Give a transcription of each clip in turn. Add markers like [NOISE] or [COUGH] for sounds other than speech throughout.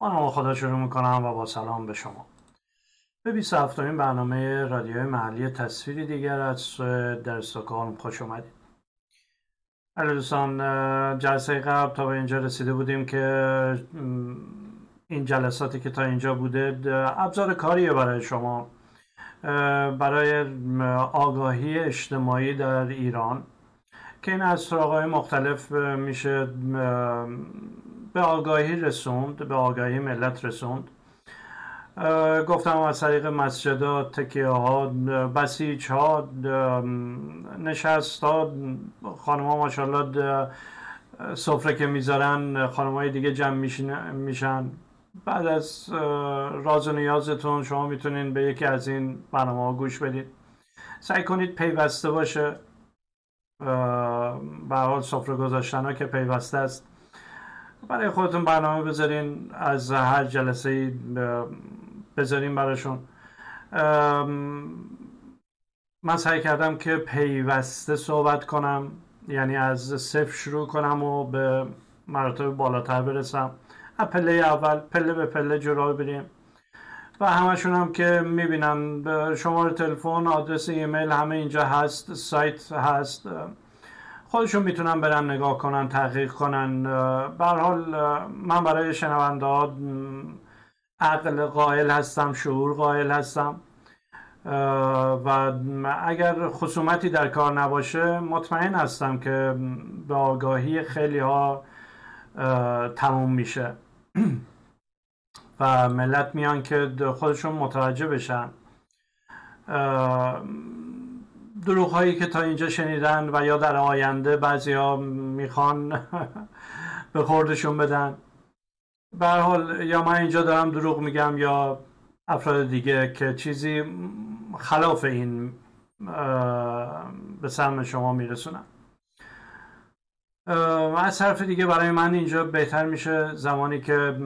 با نام خدا شروع می‌کنم و با سلام به شما. به 27 این برنامه رادیوی محلی تصویری دیگر از در استکهلم خوش اومدید. بله دوستان جلسه قبل تا به اینجا رسیده بودیم که این جلساتی که تا اینجا بوده ابزار کاریه برای شما. برای آگاهی اجتماعی در ایران که این از مختلف میشه به آگاهی رسوند به آگاهی ملت رسوند. گفتم از طریق مسجد تکیه ها بسیج ها نشست ها خانم ها ماشاءالله سفره که می‌ذارن خانم های دیگه جمع میشن بعد از راز و نیازتون شما می‌تونین به یکی از این برنامه ها گوش بدید سعی کنید پیوسته باشه. به حال سفره گذاشتن ها که پیوسته است. برای خودتون برنامه بذارین از هر جلسه بذارین براشون. من سعی کردم که پیوسته صحبت کنم یعنی از صفر شروع کنم و به مراتب بالاتر برسم. پله اول پله به پله جلو بریم. و همشون هم که می‌بینم شماره تلفن آدرس ایمیل همه اینجا هست سایت هست. خودشون می‌تونن برن نگاه کنن تحقیق کنن. به حال من برای شنونده ها عقل قائل هستم شعور قائل هستم. و اگر خصومتی در کار نباشه مطمئن هستم که به آگاهی خیلی ها تموم میشه. [CLEARS THROAT] و ملت میان که خودشون متوجه بشن. دروغ هایی که تا اینجا شنیدن و یا در آینده بعضی ها می‌خوان [LAUGHS] به خوردشون بدن. به حال یا من اینجا دارم دروغ میگم یا افراد دیگه که چیزی خلاف این به سهم شما میرسونن. از طرف دیگه برای من اینجا بهتر میشه زمانی که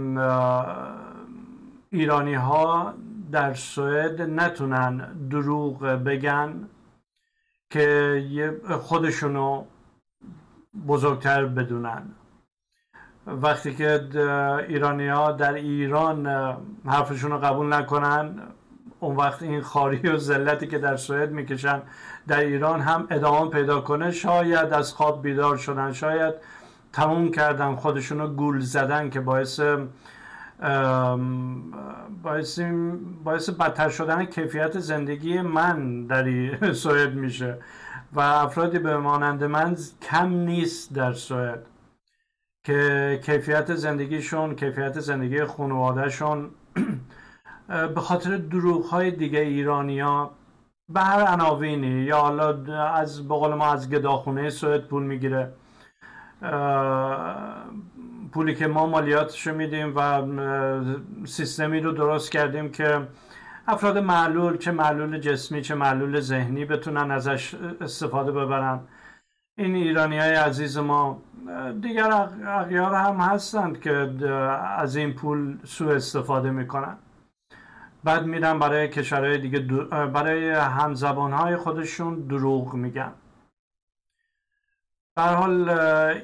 ایرانی ها در سوئد نتونن دروغ بگن. که خودشونو بزرگتر بدونن. وقتی که ایرانی ها در ایران حرفشون رو قبول نکنن اون وقت این خاری و ذلتی که در سوئد می‌کشن در ایران هم ادامه پیدا کنه شاید از خواب بیدار شدن شاید تموم کردن خودشونو گول زدن که باعث باعث, باعث بدتر شدن کیفیت زندگی من در [LAUGHS] سوئد میشه و افرادی به مانند من کم نیست در سوئد که کیفیت زندگیشون کیفیت زندگی خانوادهشون [CLEARS THROAT] به خاطر دروغ های دیگه ایرانیا به هر عناوینی یا حالا از بقول ما از گداخونه سوئد پول می‌گیره. پولی که ما مالیاتشو میدیم و سیستمی رو درست کردیم که افراد معلول چه معلول جسمی چه معلول ذهنی بتونن ازش استفاده ببرن. این ایرانی های عزیز ما دیگر اغیار هم هستند که از این پول سوء استفاده می‌کنن. بعد میرن برای کشورهای دیگه برای همزبان های خودشون دروغ میگن. در حال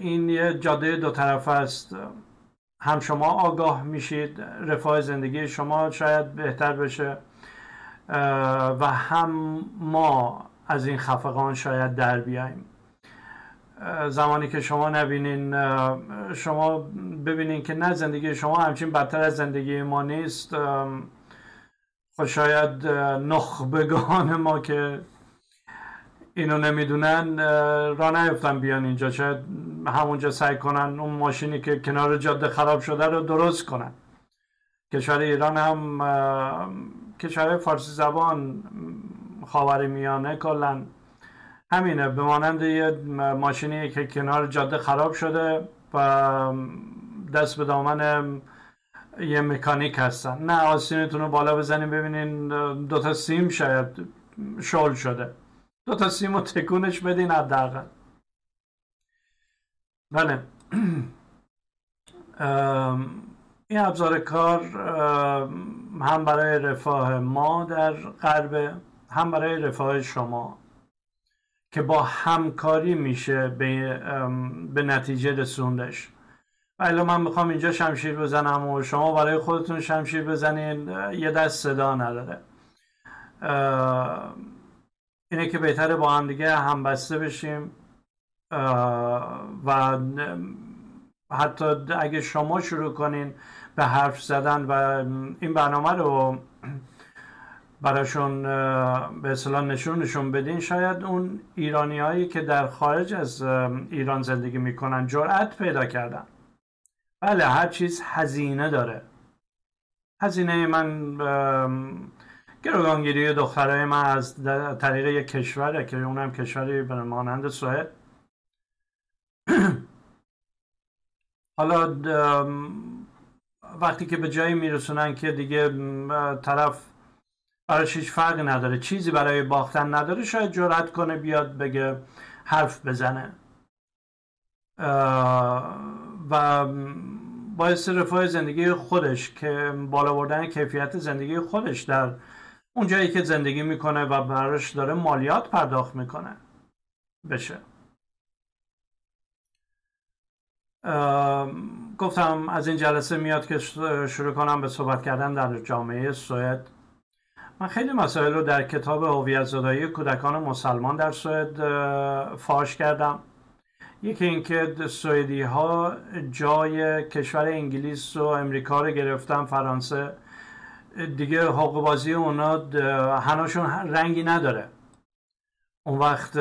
این یه جاده دو طرف است. هم شما آگاه میشید رفاه زندگی شما شاید بهتر بشه و هم ما از این خفقان شاید در بیاییم. زمانی که شما نبینین شما ببینین که نه زندگی شما همچین بدتر از زندگی ما نیست. خب شاید نخبگان ما که اینو نمی‌دونن را نیفتن بیان اینجا. شاید همونجا سعی کنن اون ماشینی که کنار جاده خراب شده رو درست کنن. کشور ایران هم کشور فارسی زبان خاور میانه کلا همینه. به مانند یه ماشینی که کنار جاده خراب شده و دست به دامن یه مکانیک هستن. نه آسینتون رو بالا بزنیم ببینین دوتا سیم شاید شل شده. دو تا سیم رو تکونش بدین حداقل. بله. [CLEARS THROAT] این ابزار کار هم برای رفاه ما در غرب هم برای رفاه شما که با همکاری میشه به, به نتیجه رسوندش. ولی من می‌خوام اینجا شمشیر بزنم و شما برای خودتون شمشیر بزنین یه دست صدا نداره. اینه که بهتره با هم دیگه همبسته بشیم. و حتی اگه شما شروع کنین به حرف زدن و این برنامه رو براشون به اصطلاح نشونشون بدین شاید اون ایرانی هایی که در خارج از ایران زندگی می‌کنن جرأت پیدا کردن. بله هر چیز هزینه داره. هزینه من گروگانگیری دخترای من از طریق یک کشوره که اونم کشوری به مانند سوئد. حالا وقتی که به جایی میرسونن که دیگه طرف براش هیچ فرقی نداره چیزی برای باختن نداره شاید جرأت کنه بیاد بگه حرف بزنه. و باعث رفاه زندگی خودش که بالا بردن کیفیت زندگی خودش در اون جایی که زندگی می‌کنه و براش داره مالیات پرداخت می‌کنه. بشه. گفتم از این جلسه میاد که شروع کنم به صحبت کردن در جامعه سوئد. من خیلی مسائل رو در کتاب هویت زدایی کودکان مسلمان در سوئد فاش کردم. یکی اینکه سوئدی ها جای کشور انگلیس و امریکا رو گرفتن فرانسه. دیگه حقوق بازی اونا هنوشون رنگی نداره. اون وقت [CLEARS THROAT]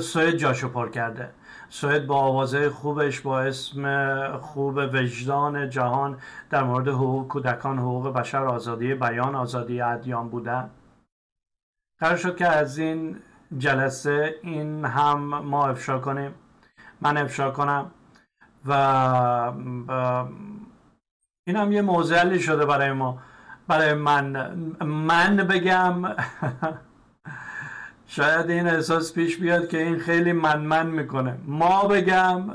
سوئد جاشو پر کرده. سوئد با آوازه خوبش با اسم خوب وجدان جهان در مورد حقوق کودکان حقوق بشر آزادی بیان آزادی ادیان بودن. قرار شد که از این جلسه این هم ما افشا کنیم. من افشا کنم و این هم یه موزلی شده برای ما. برای من. من بگم. [LAUGHS] شاید این احساس پیش بیاد که این خیلی من من می‌کنه. ما بگم.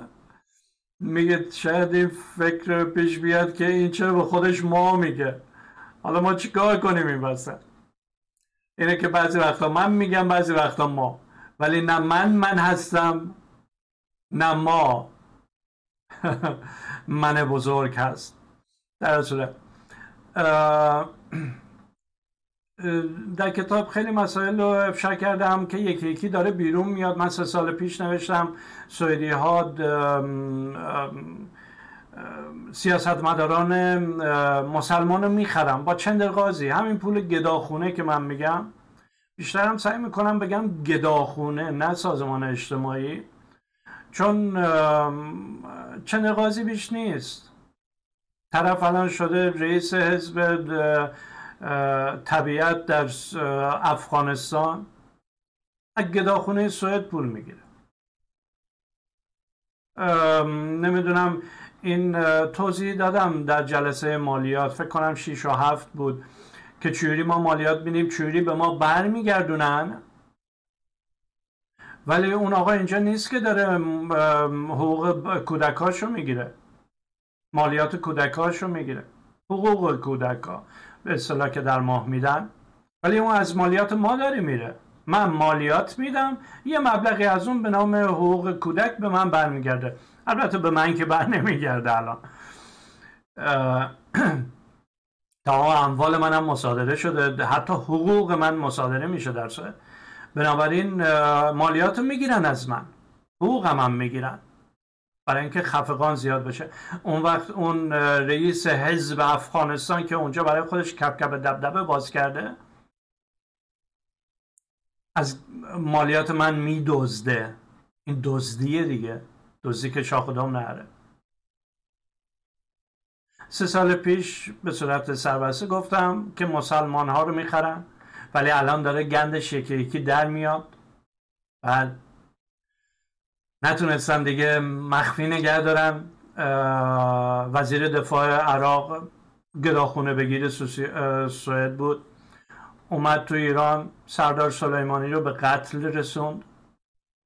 میگه شاید این فکر پیش بیاد که این چرا به خودش ما میگه. حالا ما چیکار کنیم این وسط؟ اینه که بعضی وقتا من میگم بعضی وقتا ما. ولی نه من من هستم نه ما. [LAUGHS] من بزرگ هست. در صورت. در کتاب خیلی مسائل رو افشا کردم که یکی یکی داره بیرون میاد. من سه سال پیش نوشتم سویدی ها سیاستمداران مسلمان رو می‌خرم با چند قاضی. همین پول گداخونه که من میگم. بیشترم سعی می‌کنم بگم گداخونه نه سازمان اجتماعی. چون چند قاضی بیش نیست. طرف الان شده رئیس حزب طبیعت در افغانستان. از گداخونه سوئد پول می‌گیره. نمی‌دونم این توضیح دادم در جلسه مالیات. فکر کنم 6 و 7 بود که چوری ما مالیات بینیم چوری به ما برمیگردونن. ولی اون آقا اینجا نیست که داره حقوق کودکاشو می‌گیره. مالیات کودکاشو می‌گیره. حقوق کودکا. به اصطلاح که در ماه میدن. ولی اون از مالیات ما داره میره. من مالیات میدم یه مبلغی از اون به نام حقوق کودک به من برمیگرده. البته به من که بر نمیگرده الان. [CLEARS THROAT] تا اموال منم مصادره شده. حتی حقوق من مصادره میشه در بنابراین مالیات می‌گیرن از من. حقوقم هم می‌گیرن. برای اینکه خفقان زیاد بشه اون وقت اون رئیس حزب افغانستان که اونجا برای خودش کپ کپ دبدبه باز کرده از مالیات من میدزده. این دزدیه دیگه. دزدی که شاخ دام نهره. سه سال پیش به صورت سربسته گفتم که مسلمان ها رو می‌خرن ولی الان داره گندش یکی یکی در میاد. بعد نتونستن دیگه مخفی نگه دارن وزیر دفاع عراق گداخونه بگیر سوئد بود. اومد تو ایران. سردار سلیمانی رو به قتل رسوند.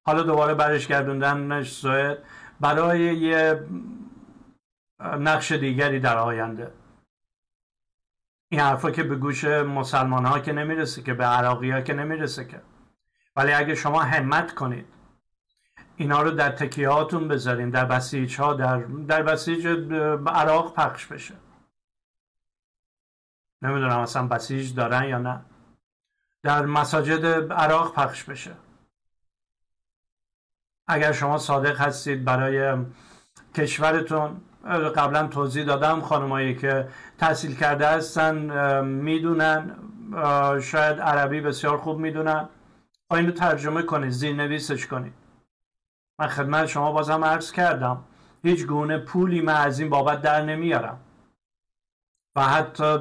حالا دوباره برش گردوندنش سوئد. برای یه نقش دیگری در آینده. این حرفا که به گوش مسلمان ها که نمی‌رسه که به عراقی ها که نمی‌رسه که. ولی اگه شما همت کنید اینا رو در تکیه هاتون بذارین در بسیج ها در, در بسیج عراق پخش بشه. نمی‌دونم اصلا بسیج دارن یا نه. در مساجد عراق پخش بشه. اگر شما صادق هستید برای کشورتون قبلا توضیح دادم خانمایی که تحصیل کرده هستن می‌دونن شاید عربی بسیار خوب می‌دونن. اینو ترجمه کنید زیر نویسش کنید. من خدمت شما بازم عرض کردم. هیچ گونه پولی من از این بابت در نمیارم. و حتی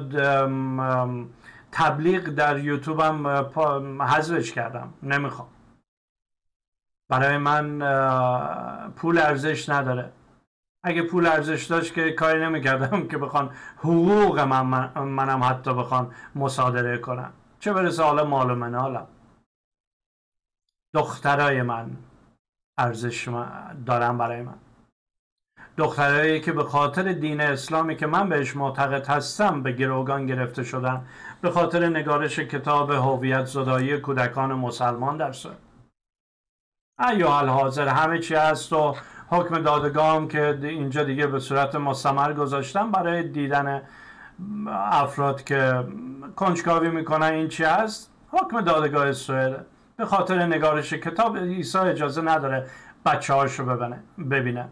تبلیغ در یوتیوب هم حذفش کردم. نمی‌خوام. برای من پول ارزش نداره. اگه پول ارزش داشت که کاری نمی‌کردم که بخوان حقوق من منم حتی بخوان مصادره کنم چه برسه حالا مال و منالم. دخترای من. ارزش دارم برای من. دخترایی که به خاطر دین اسلامی که من بهش معتقد هستم به گروگان گرفته شدن به خاطر نگارش کتاب هویت زدایی کودکان مسلمان در سوئد ایوه حاضر همه چی هست و حکم دادگاه که اینجا دیگه به صورت مستمر گذاشتم برای دیدن افراد که کنجکاوی می‌کنن این چی هست؟ حکم دادگاه سوئد. به خاطر نگارش کتاب عیسی اجازه نداره بچه هاشو ببینه.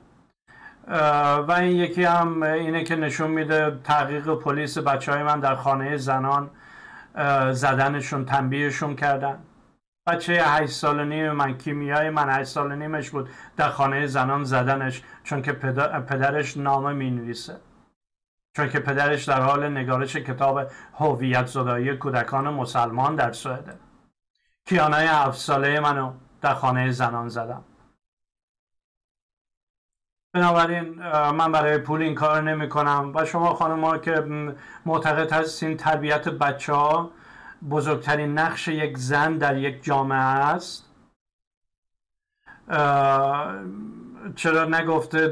و این یکی هم اینه که نشون میده تحقیق پلیس بچه های من در خانه زنان زدنشون تنبیهشون کردن. بچه هشت سال نیم من کیمیای من هشت سال نیمش بود در خانه زنان زدنش چون که پدرش نامه می نویسه چون که پدرش در حال نگارش کتاب هویت زدایی کودکان مسلمان در سوئده. کیانای هفت ساله منو در خانه زنان زدم. بنابراین من برای پول این کار نمی کنم و شما خانم ها که معتقد هستین تربیت بچه ها بزرگترین نقش یک زن در یک جامعه است. چرا نگفته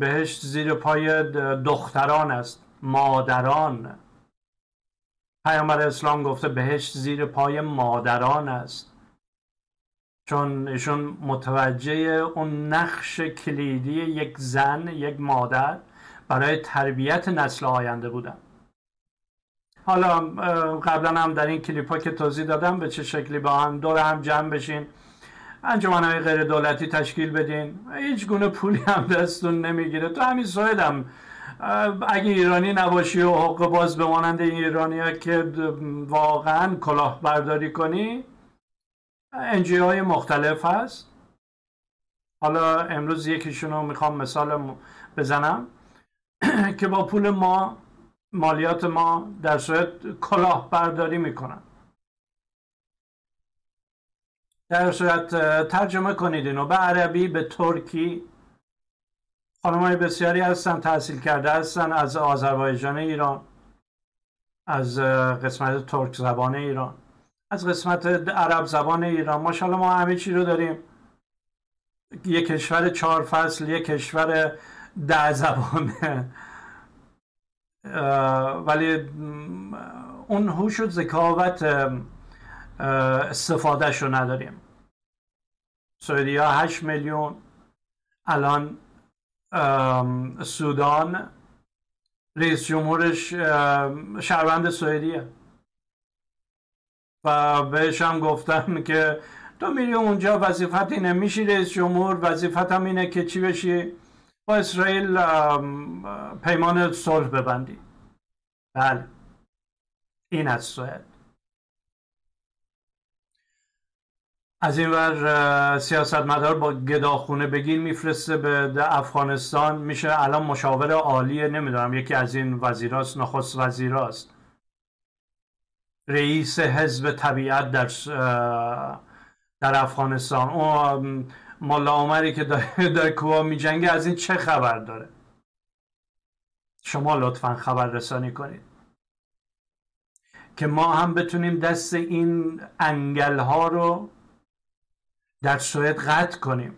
بهشت زیر پای دختران است مادران. پیامبر اسلام گفته بهشت زیر پای مادران است. چون ایشون متوجه اون نقش کلیدی یک زن یک مادر برای تربیت نسل آینده بودن. حالا قبلا هم در این کلیپ ها که توضیح دادم به چه شکلی با هم دور هم جمع بشین انجمن های غیر دولتی تشکیل بدین. هیچ گونه پولی هم دستون نمی‌گیره. تو همین سوید هم اگه ایرانی نباشی و حق باز بمانند این ایرانی ها که واقعا کلاهبرداری کنی انجی های مختلف هست. حالا امروز یکیشون رو می‌خوام مثال بزنم [CLEARS THROAT] که با پول ما مالیات ما در صورت کلاه برداری می‌کنن. در صورت ترجمه کنید اینو. به عربی به ترکی خانم بسیاری هستن تحصیل کرده هستن از آذربایجان ایران از قسمت ترک زبان ایران از قسمت عرب زبان ایران. ماشاءالله ما همه چی رو داریم. یک کشور چهار فصل یک کشور ده زبانه [LAUGHS] ولی اون هوش و ذکاوت استفادهش رو نداریم. ها 8 میلیون الان سودان. رئیس جمهورش شهروند سوئدیه. و بهش هم گفتم [LAUGHS] که تو میری اونجا وظیفت اینه. میشی رئیس جمهور وظیفت هم اینه که چی بشی؟ با اسرائیل پیمان صلح ببندی. بله. این از سوئد. از این ور سیاستمدار با گداخونه بگیر میفرسته به افغانستان. میشه الان مشاور عالی نمی‌دونم یکی از این وزیراست نخست وزیراست. رئیس حزب طبیعت در در افغانستان. اون ملا عمری که در کوه می جنگه از این چه خبر داره؟ شما لطفا خبر رسانی کنید. که ما هم بتونیم دست این انگل ها رو در سوئد قطع کنیم.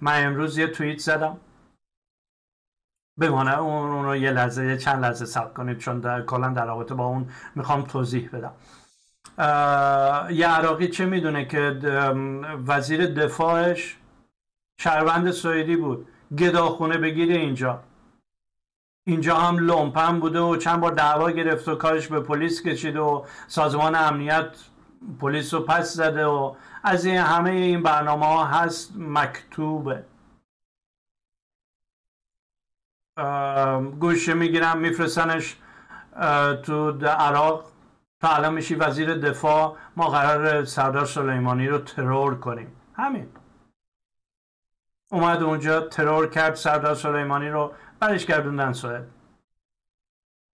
من امروز یه توییت زدم. بمانه اون رو یه لحظه چند لحظه ثبت کنید چون در کلا در رابطه با اون می‌خوام توضیح بدم. یه عراقی چه می‌دونه که وزیر دفاعش شهروند سوئدی بود. گداخونه بگیره اینجا. اینجا هم لومپن بوده و چند بار دعوا گرفت و کارش به پلیس کشید و سازمان امنیت پلیس رو پس زده و از این همه این برنامه ها هست مکتوبه. گوشه می‌گیرم میفرستنش تو عراق. تا الان میشی وزیر دفاع ما قرار سردار سلیمانی رو ترور کنیم. همین. اومد اونجا ترور کرد سردار سلیمانی رو برش گردوندن سوئد.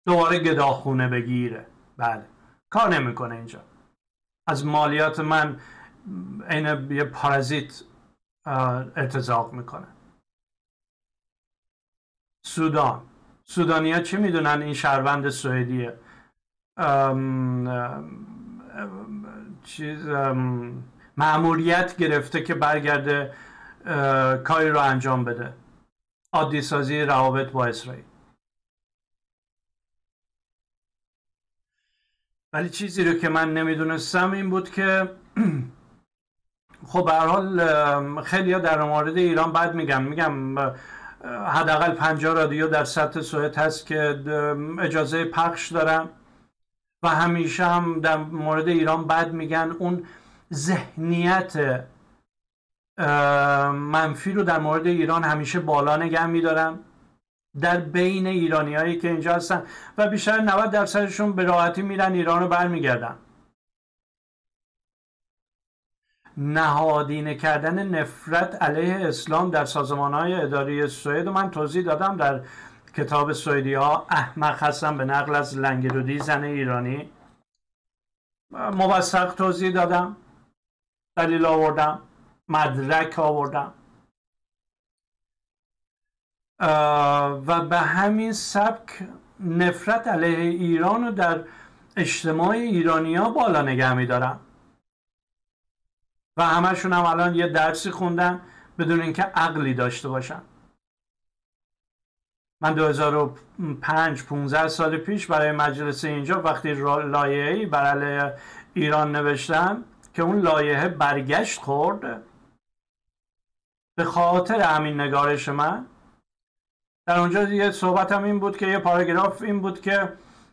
دوباره گداخونه بگیره. بله. کار نمی‌کنه اینجا. از مالیات من عین یه پارازیت ارتزاق می‌کنه. سودان. سودانیا چی می‌دونن؟ این شهروند سوئدیه. چیز معمولیت گرفته که برگرده کاری رو انجام بده. عادی سازی روابط با اسرائیل. ولی چیزی رو که من نمی‌دونستم این بود که [CLEARS THROAT] خب به حال خیلی ها در مورد ایران بعد میگم. میگم حداقل 50 رادیو در سطح سوئد هست که اجازه پخش دارم و همیشه هم در مورد ایران بد میگن. اون ذهنیت منفی رو در مورد ایران همیشه بالا نگه میدارم در بین ایرانی هایی که اینجا هستن و بیشتر 90 درصدشون به راحتی میرن ایران رو برمیگردن. نهادینه کردن نفرت علیه اسلام در سازمان های اداری سوئد من توضیح دادم در کتاب سوئدی ها احمق هستم به نقل از لنگرودی زن ایرانی. موثق توضیح دادم. دلیل آوردم. مدرک آوردم. و به همین سبک نفرت علیه ایران رو در اجتماع ایرانی ها بالا نگه میدارم. و همشون هم الان یه درسی خوندن بدون اینکه عقلی داشته باشن من 2005 15 سال پیش برای مجلس اینجا وقتی لایحه‌ای بر علیه ایران نوشتم که اون لایحه برگشت خورد به خاطر همین نگارش من. در اونجا یه صحبتم این بود که یه پاراگراف این بود که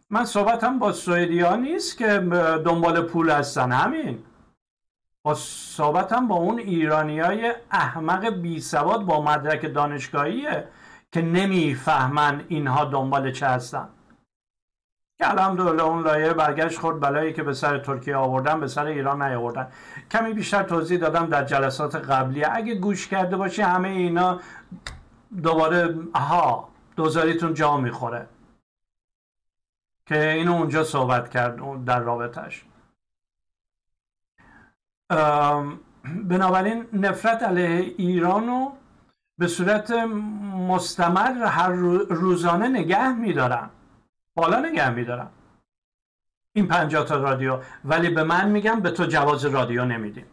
من صحبتم با سوئدی نیست که دنبال پول هستن همین. با صحبتم با اون ایرانی های احمق بی سواد با مدرک دانشگاهیه که نمی‌فهمن اینها دنبال چه هستن. که الحمدلله اون لایه برگشت خورد بلایی که به سر ترکیه آوردن به سر ایران نیاوردن. کمی بیشتر توضیح دادم در جلسات قبلی. اگه گوش کرده باشی همه اینا دوباره ها دوزاریتون جا می‌خوره. که اینو اونجا صحبت کرد در رابطش بنابراین نفرت علیه ایرانو به صورت مستمر هر روزانه نگه میدارم. بالا نگه میدارم. این پنجاه تا رادیو. ولی به من میگم به تو جواز رادیو نمیدیم.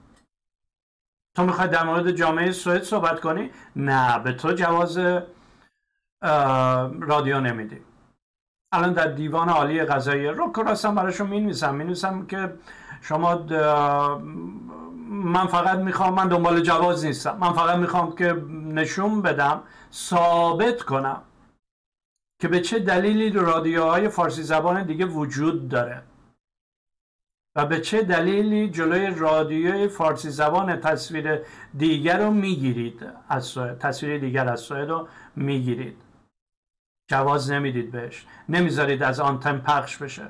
تو می‌خوای در مورد جامعه سوئد صحبت کنی؟ نه به تو جواز رادیو نمیدیم الان در دیوان عالی قضایی رو کراستم براشون می نویسم می نویسم که شما من فقط می‌خوام من دنبال جواز نیستم. من فقط می‌خوام که نشون بدم ثابت کنم که به چه دلیلی رادیوهای فارسی زبان دیگه وجود داره. و به چه دلیلی جلوی رادیوی فارسی زبان تصویر دیگر رو می‌گیرید؟ از تصویر دیگر از سوئد رو می‌گیرید. جواز نمی‌دید بهش. نمی‌ذارید از آنتن پخش بشه.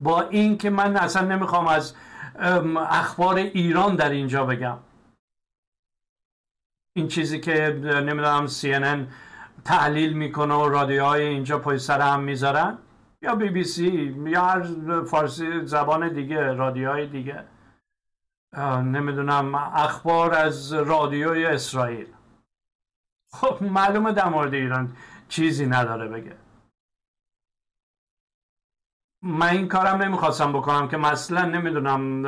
با این که من اصلا نمی‌خوام از اخبار ایران در اینجا بگم. این چیزی که نمی‌دونم CNN تحلیل می‌کنه و رادیوهای اینجا پای سر هم می‌ذارن. یا بی بی سی یا هر فارسی زبان دیگه رادیوهای دیگه. نمی‌دونم اخبار از رادیوی اسرائیل. خب معلومه در مورد ایران چیزی نداره بگه. من این کارم نمی‌خواستم بکنم که مثلا نمی‌دونم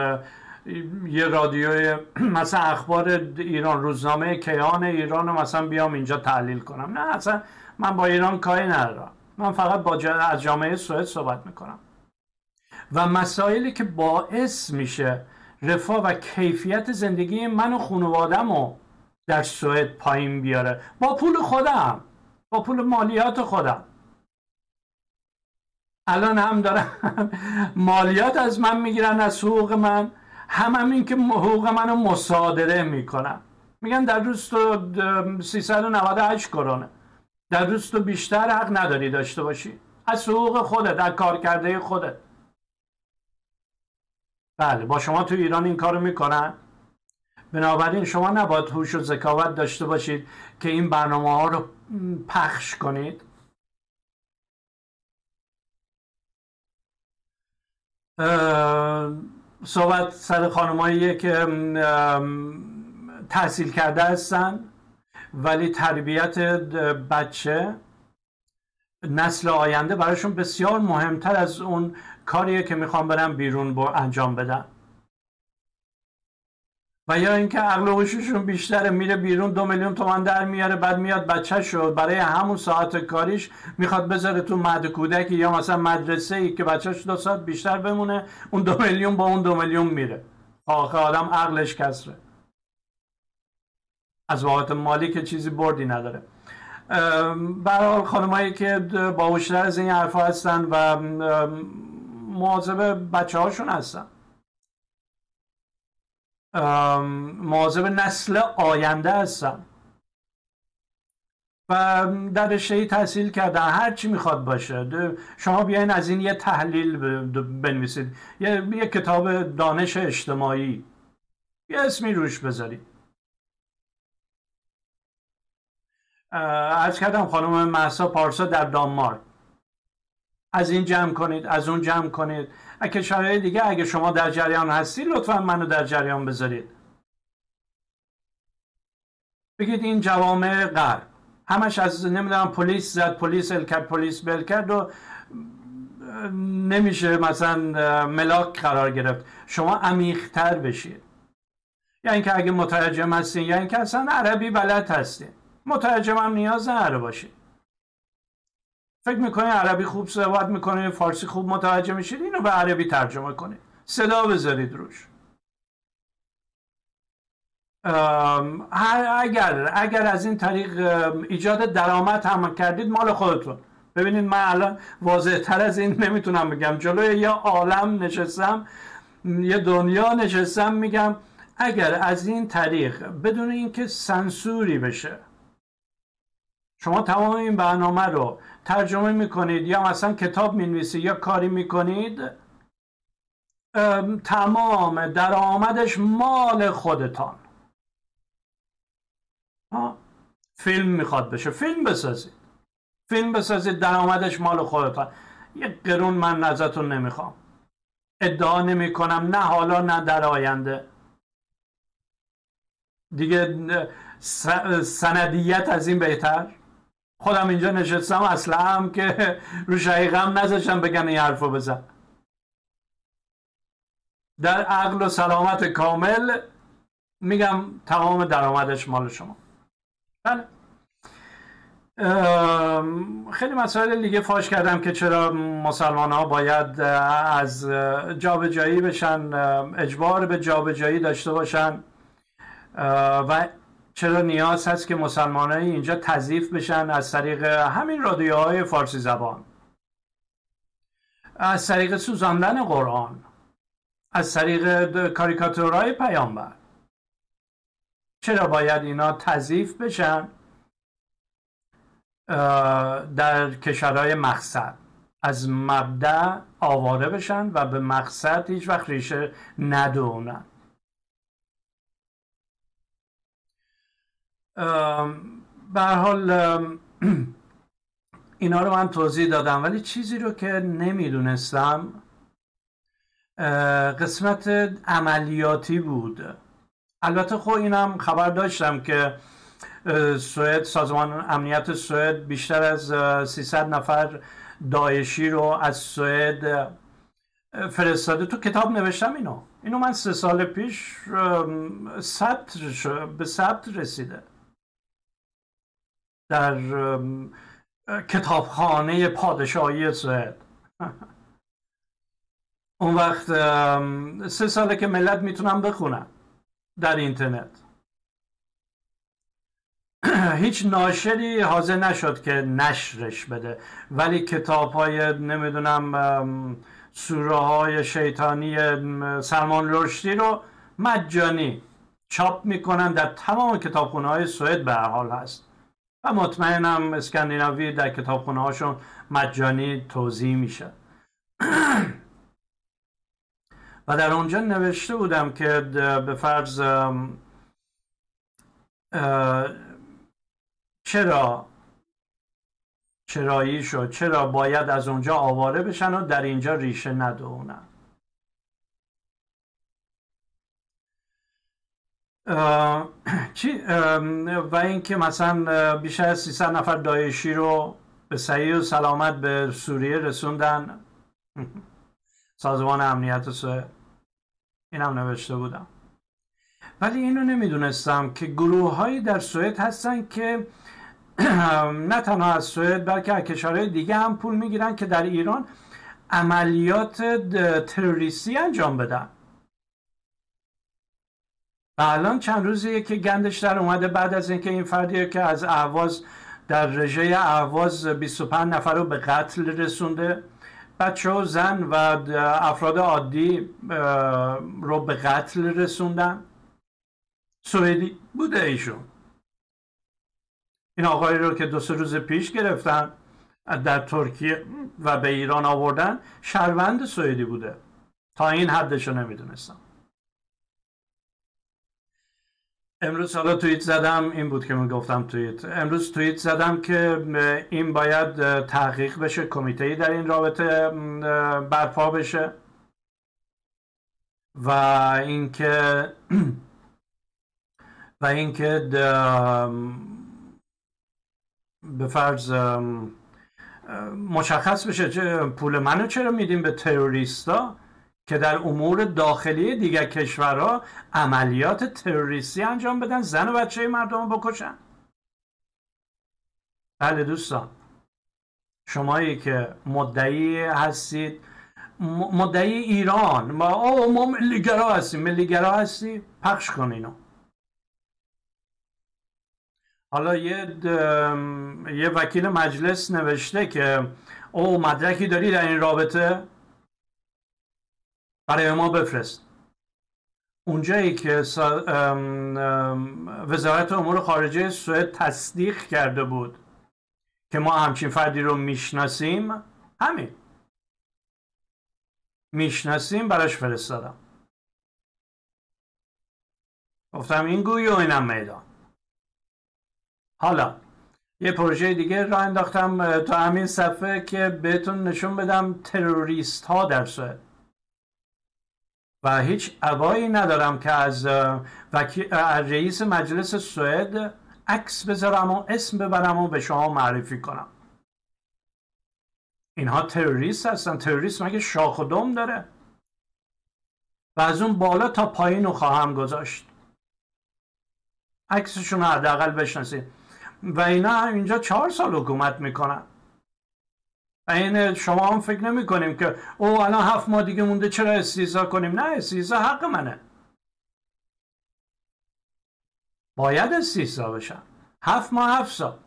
یه رادیو مثلا اخبار ایران روزنامه کیان ایران رو مثلا بیام اینجا تحلیل کنم. نه اصلا من با ایران کاری ندارم. من فقط با از جامعه سوئد صحبت می‌کنم. و مسائلی که باعث میشه رفاه و کیفیت زندگی من و خانوادم رو در سوئد پایین بیاره. با پول خودم با پول مالیات خودم. الان هم دارن [LAUGHS] مالیات از من می‌گیرن از حقوق من. هم, هم این که حقوق منو مصادره می‌کنن. میگن در روز تو 398 کرونه. در روز تو بیشتر حق نداری داشته باشی. از حقوق خودت از کار کرده خودت. بله با شما تو ایران این کارو می‌کنن. بنابراین شما نباید هوش و ذکاوت داشته باشید که این برنامه ها رو پخش کنید. صحبت سر خانمایی که تحصیل کرده هستن. ولی تربیت بچه نسل آینده براشون بسیار مهمتر از اون کاریه که می‌خوام برم بیرون با انجام بدن. و یا اینکه عقل و بیشتره میره بیرون دو میلیون تومن در میاره بعد میاد بچه شد برای همون ساعت کاریش می‌خواد بذاره تو مد کودکی یا مثلا مدرسه ای که بچهش دو ساعت بیشتر بمونه اون دو میلیون با اون دو میلیون میره. آخه آدم عقلش کسره. از واقعات مالی که چیزی بردی نداره. برحال خانمایی که باوشتر از این حرفا هستن و مواظب بچه هاشون هستن مواظب نسل آینده هستن. و در رشته تحصیل کردن هر چی می‌خواد باشه. شما بیاین از این یه تحلیل بنویسید. یه, یه کتاب دانش اجتماعی. یه اسمی روش بذارید. عرض کردم خانم محسا پارسا در دانمارک. از این جمع کنید از اون جمع کنید. کشورهای دیگه اگه شما در جریان هستید لطفا منو در جریان بذارید. بگید این جوامع غرب. همش از نمی‌دونم پلیس زد پلیس ال کرد پلیس بل کرد و نمیشه مثلا ملاک قرار گرفت. شما عمیقتر بشید. یا اینکه اگه مترجم هستین یا اینکه اصلا عربی بلد هستین. مترجم هم نیاز نداره باشید فکر می‌کنید عربی خوب صحبت می‌کنه فارسی خوب متوجه میشید؟ اینو به عربی ترجمه کنید صدا بذارید روش. اگر اگر از این طریق ایجاد درآمد هم کردید مال خودتون. ببینید من الان واضح تر از این نمی‌تونم بگم. جلوی یه عالم نشستم یه دنیا نشستم میگم اگر از این طریق بدون اینکه سنسوری بشه شما تمام این برنامه رو ترجمه می‌کنید یا مثلا کتاب می‌نویسید یا کاری می‌کنید تمام درآمدش مال خودتان. فیلم می‌خواد بشه. فیلم بسازید. فیلم بسازید درآمدش مال خودتان. یک قرون من ازتون نمی‌خوام. ادعا نمی کنم نه حالا نه در آینده. دیگه سندیت از این بهتر؟ خودم اینجا نشستم اصلا هم که رو شقیقم نذاشتم بگن این حرفو بزن. در عقل و سلامت کامل میگم تمام درآمدش مال شما. بله. خیلی مسائل دیگه فاش کردم که چرا مسلمان ها باید از جابجایی بشن اجبار به جابجایی داشته باشن و چرا نیاز هست که مسلمان اینجا تضیف بشن از طریق همین رادیوهای فارسی زبان؟ از طریق سوزاندن قرآن؟ از طریق کاریکاتورهای پیامبر؟ چرا باید اینا تضیف بشن؟ در کشورهای مقصد؟ از مبدع آواره بشن و به مقصد هیچ وقت ریشه ندونن. به حال اینا رو من توضیح دادم ولی چیزی رو که نمی‌دونستم قسمت عملیاتی بود. البته خب اینم خبر داشتم که سوئد سازمان امنیت سوئد بیشتر از 300 نفر داعشی رو از سوئد فرستاده. تو کتاب نوشتم اینو. اینو من سه سال پیش ثبت به ثبت رسیده. در کتابخانه پادشاهی سوئد. [LAUGHS] اون وقت سه ساله که ملت می‌تونن بخونن در اینترنت. [CLEARS THROAT] هیچ ناشری حاضر نشد که نشرش بده ولی کتاب های نمی‌دونم سوره های شیطانی سلمان رشدی رو مجانی چاپ می‌کنن در تمام کتابخونه های سوئد به حال هست. و مطمئنم اسکندیناوی در کتابخونه هاشون مجانی توضیح میشه. [CLEARS THROAT] و در اونجا نوشته بودم که به فرض چرا چرایی شد چرا باید از اونجا آواره بشن و در اینجا ریشه ندونن. [CLEARS THROAT] چی؟ و اینکه مثلا بیشتر از 300 نفر دایشی رو به صحیح و سلامت به سوریه رسوندن. [LAUGHS] سازمان امنیت سوئد. این هم نوشته بودم. ولی اینو نمی‌دونستم که گروه هایی در سوئد هستن که [CLEARS THROAT] نه تنها از سوئد بلکه از کشورهای دیگه هم پول می‌گیرن که در ایران عملیات تروریستی انجام بدن. و الان چند روزیه که گندش در اومده. بعد از اینکه این فردی که از اهواز در رژه اهواز 25 نفر رو به قتل رسونده بچه و زن و افراد عادی رو به قتل رسوندن. سوئدی بوده ایشون. این آقای رو که دو سه روز پیش گرفتن در ترکیه و به ایران آوردن شهروند سوئدی بوده. تا این حدش رو نمی‌دونستم. امروز حالا توییت زدم این بود که من گفتم توییت. امروز توییت زدم که این باید تحقیق بشه کمیته در این رابطه برپا بشه و اینکه [CLEARS THROAT] و اینکه به فرض مشخص بشه پول منو چرا میدیم به تروریستا. که در امور داخلی دیگر کشورها عملیات تروریستی انجام بدن زن و بچه مردم بکشن. بله دوستان. شمایی که مدعی هستید مدعی ایران ما او ما ملیگرا هستیم. ملیگرا هستی؟ پخش کن اینو. حالا یه یه وکیل مجلس نوشته که او مدرکی داری در این رابطه؟ برای ما بفرست. اونجایی که وزارت امور خارجه سوئد تصدیق کرده بود که ما همچین فردی رو می‌شناسیم همین. می‌شناسیم براش فرستادم. گفتم این گوی و اینم میدان. حالا یه پروژه دیگه را انداختم تا همین صفحه که بهتون نشون بدم تروریست ها در سوئد. و هیچ عبایی ندارم که از رئیس مجلس سوئد عکس بذارم و اسم ببرم و به شما معرفی کنم. اینها تروریست هستن. تروریست مگه شاخ و دم داره؟ و از اون بالا تا پایین رو خواهم گذاشت. عکسشون رو حداقل بشناسید. و اینا اینجا چهار سال حکومت می‌کنن. این شما هم فکر نمی کنیم که او الان هفت ماه دیگه مونده چرا استیزا کنیم؟ نه استیزا حق منه. باید استیزا بشن هفت ماه هفت سال.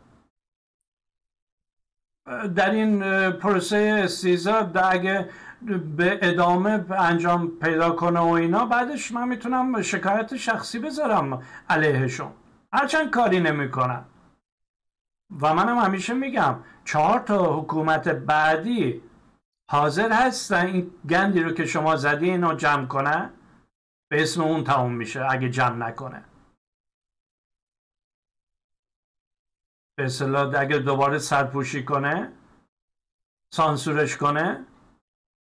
در این پروسه استیزا اگه به ادامه انجام پیدا کنه و اینا بعدش من می‌تونم شکایت شخصی بذارم علیهشون. هرچند کاری نمی‌کنن و منم همیشه میگم چهار تا حکومت بعدی حاضر هستن این گندی رو که شما زدی اینو جمع کنه به اسم اون تموم میشه اگه جمع نکنه. به اصطلاح اگه دوباره سرپوشی کنه سانسورش کنه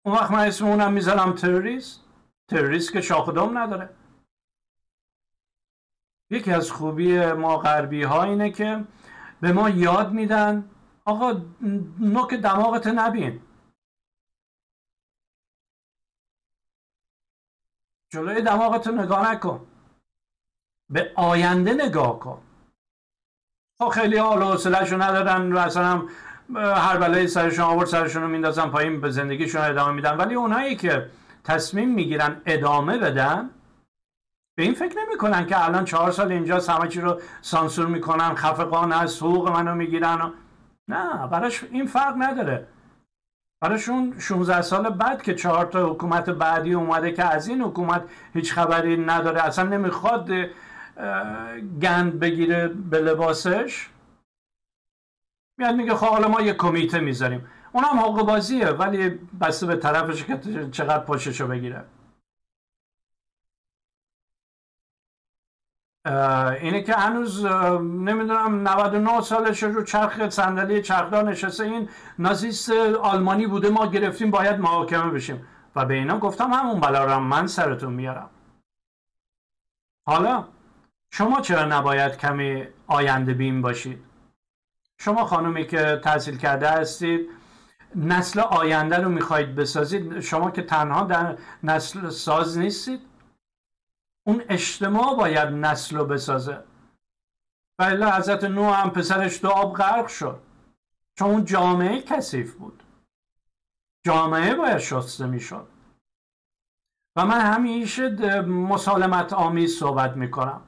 اون وقت من اسم اونم می‌ذارم تروریست. تروریست که شاخ دم نداره. یکی از خوبی ما غربی ها اینه که به ما یاد میدن. آقا نوک دماغت نبین. جلوی دماغت نگاه نکن. به آینده نگاه کن. خب خیلی حال و ندارن و اصلا هر بلایی سرشون آورد سرشون رو میندازن پایین به زندگیشون ادامه میدن. ولی اونایی که تصمیم می‌گیرن ادامه بدن به این فکر نمی‌کنن که الان چهار سال اینجا همه رو سانسور می‌کنن خفقان از حقوق منو می‌گیرن نه براش این فرق نداره. براشون 16 سال بعد که چهار تا حکومت بعدی اومده که از این حکومت هیچ خبری نداره اصلا نمی‌خواد گند بگیره به لباسش. میاد میگه خب حالا ما یه کمیته می‌ذاریم. اونم حقوق بازیه ولی بسته به طرفش که چقدر پشتشو بگیره. اینه که هنوز نمی‌دونم 99 سالش رو چرخ صندلی چرخدار نشسته این نازیست آلمانی بوده ما گرفتیم باید محاکمه بشیم. و به اینا گفتم همون بلا رو من سرتون میارم. حالا شما چرا نباید کمی آینده بین باشید؟ شما خانومی که تحصیل کرده هستید نسل آینده رو می‌خواهید بسازید. شما که تنها در نسل ساز نیستید اون اجتماع باید نسل رو بسازه. ولی حضرت نو هم پسرش دو آب غرق شد. چون اون جامعه کثیف بود. جامعه باید شسته می‌شد. و من همیشه مسالمت آمیز صحبت می‌کنم.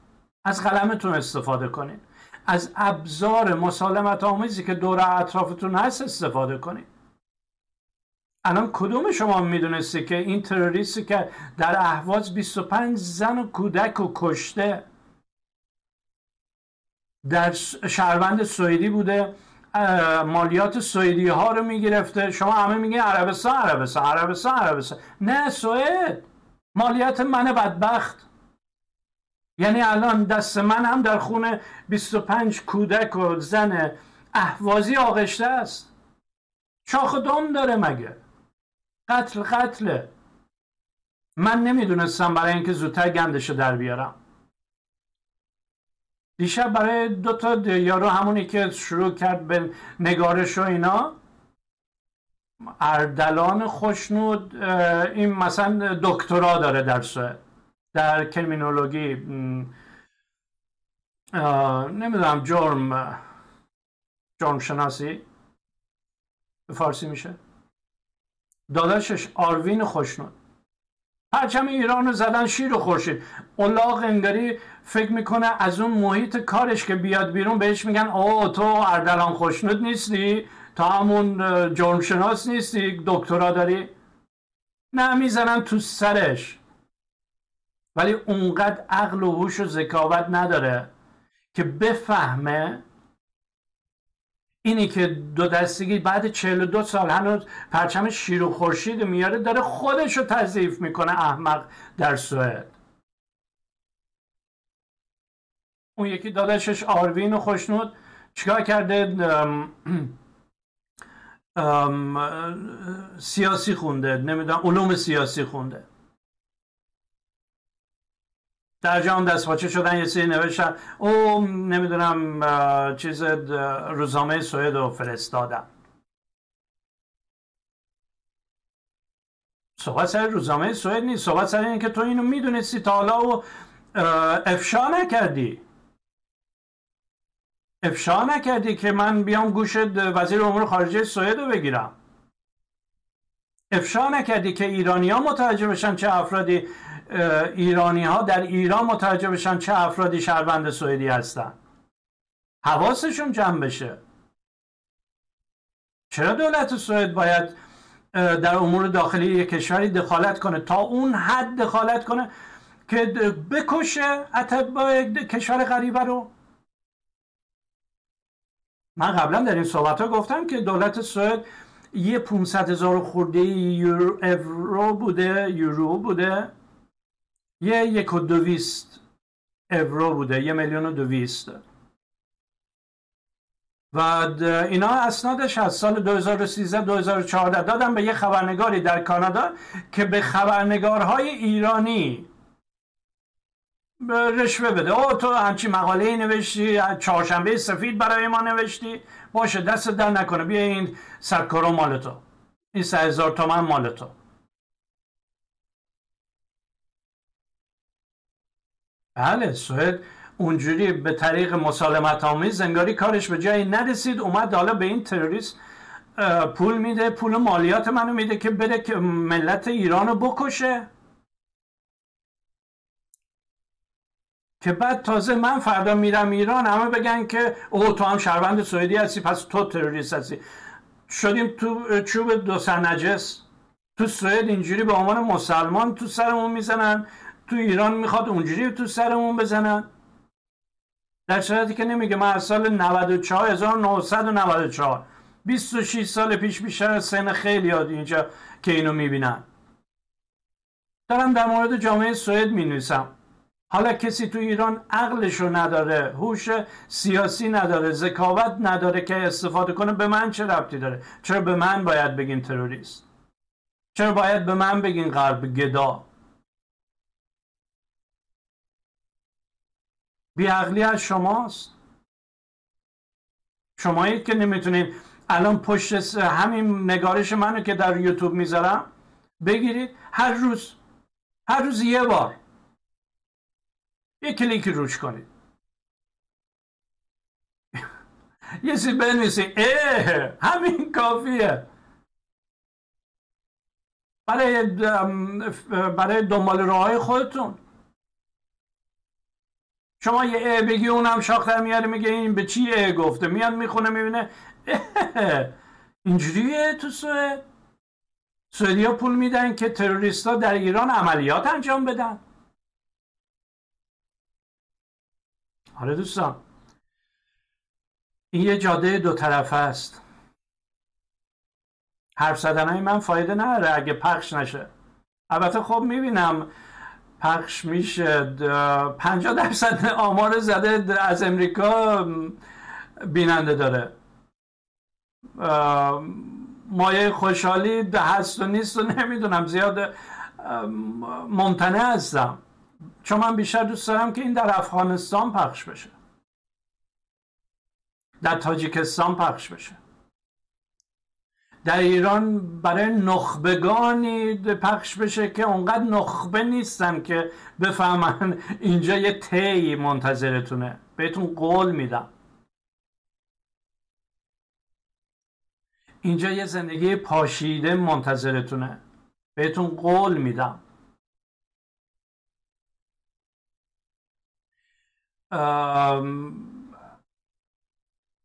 از قلمتون استفاده کنید. از ابزار مسالمت آمیزی که دور اطرافتون هست استفاده کنید. الان کدوم شما می‌دونسته که این تروریستی که در اهواز 25 زن و کودک و کشته در شهروند سوئدی بوده مالیات سوئدی ها رو می‌گرفته. شما همه میگه عربستان عربستان عربستان عربستان نه سوئد. مالیات من بدبخت. یعنی الان دست من هم در خونه 25 کودک و زن اهوازی آغشته است. شاخ دم داره مگه؟ قتل قتله. من نمی‌دونستم برای اینکه زودتر گندش در بیارم. دیشب برای دو تا یارو همونی که شروع کرد به نگارش و اینا اردلان خوشنود این مثلا دکترا داره در در کرمینولوژی نمی‌دونم جرم جرم شناسی به فارسی میشه. داداشش آروین خوشنود. پرچم ایران رو زدن شیر و خورشید. اولاغ انگاری فکر می‌کنه از اون محیط کارش که بیاد بیرون بهش میگن او تو اردلان خوشنود نیستی؟ تا همون جرمشناس نیستی؟ دکترا داری؟ نه می‌زنن تو سرش. ولی اونقدر عقل و هوش و ذکاوت نداره که بفهمه اینی که دو دستگی بعد 42 سال هنوز پرچم شیر و خورشید میاره داره خودش رو تضعیف می‌کنه احمق در سوئد. اون یکی داداشش آروین و خوشنود چیکار کرده؟ سیاسی خونده نمی‌دونم علوم سیاسی خونده. در جام دستپاچه شدن یه سری نوشتن. او نمی‌دونم چیز روزنامه سوئد رو فرستادم. صحبت سر روزنامه سوئد نیست. صحبت سر اینه که تو اینو می‌دونستی تا حالا و افشا نکردی. افشا نکردی که من بیام گوشت وزیر امور خارجه سوئد رو بگیرم. افشا نکردی که ایرانی ها متوجه بشن چه افرادی ایرانی ها در ایران متوجه بشن چه افرادی شهروند سوئدی هستن. حواسشون جمع بشه. چرا دولت سوئد باید در امور داخلی یک کشوری دخالت کنه؟ تا اون حد دخالت کنه که بکشه اتباع کشور غریبه رو. من قبلا در این صحبت ها گفتم که دولت سوئد یه 500 هزار خورده یورو بوده یورو بوده. یه یک و دویست بوده یه میلیون و دویست و اینا اسنادش از سال 2013 2014 دادم به یه خبرنگاری در کانادا که به خبرنگارهای ایرانی رشوه بده. او تو همچی مقاله نوشتی چهارشنبه سفید برای ما نوشتی. باشه دست در نکنه. بیا این سرکارو مال تو. این سه هزار تومن مال تو. بله سوئد اونجوری به طریق مسالمت آمیز انگاری کارش به جایی نرسید اومد حالا به این تروریست پول میده پول مالیات منو میده که بره که ملت ایران رو بکشه. که بعد تازه من فردا میرم ایران همه بگن که او تو هم شهروند سوئدی هستی پس تو تروریست هستی. شدیم تو چوب دو نجس. تو سوئد اینجوری به عنوان مسلمان تو سرمون می‌زنن. تو ایران می‌خواد اونجوری تو سرمون بزنن؟ در صورتی که نمیگه من از سال 94 1994 26 سال پیش بیشتر سن خیلی یاد اینجا که اینو می‌بینن. دارم در مورد جامعه سوئد می‌نویسم. حالا کسی تو ایران عقلشو نداره هوش سیاسی نداره ذکاوت نداره که استفاده کنه به من چه ربطی داره؟ چرا به من باید بگین تروریست؟ چرا باید به من بگین غرب گدا؟ بیعقلی از شماست. شمایی که نمی‌تونید الان پشت همین نگارش منو که در یوتیوب می‌ذارم بگیرید هر روز هر روز یه بار یه کلیک روش کنید. [LAUGHS] یه سی بنویسید. اه همین کافیه. برای برای دنبال راه خودتون. شما یه اه بگی اونم شاخ در میاره میگه این به چی اه گفته؟ میاد می‌خونه می‌بینه اینجوریه تو سوئد. سوئدیا پول میدن که تروریستا در ایران عملیات انجام بدن. آره دوستان. این یه جاده دو طرفه است. حرف زدن های من فایده نداره اگه پخش نشه. البته خب می‌بینم پخش میشه. پنجاه درصد آمار زده از امریکا بیننده داره. مایه خوشحالی هست و نیست و نمی‌دونم. زیاد ممتنع هستم. چون من بیشتر دوست دارم که این در افغانستان پخش بشه. در تاجیکستان پخش بشه. در ایران برای نخبگانی پخش بشه که اونقدر نخبه نیستن که بفهمن اینجا یه تی منتظرتونه. بهتون قول میدم. اینجا یه زندگی پاشیده منتظرتونه. بهتون قول میدم.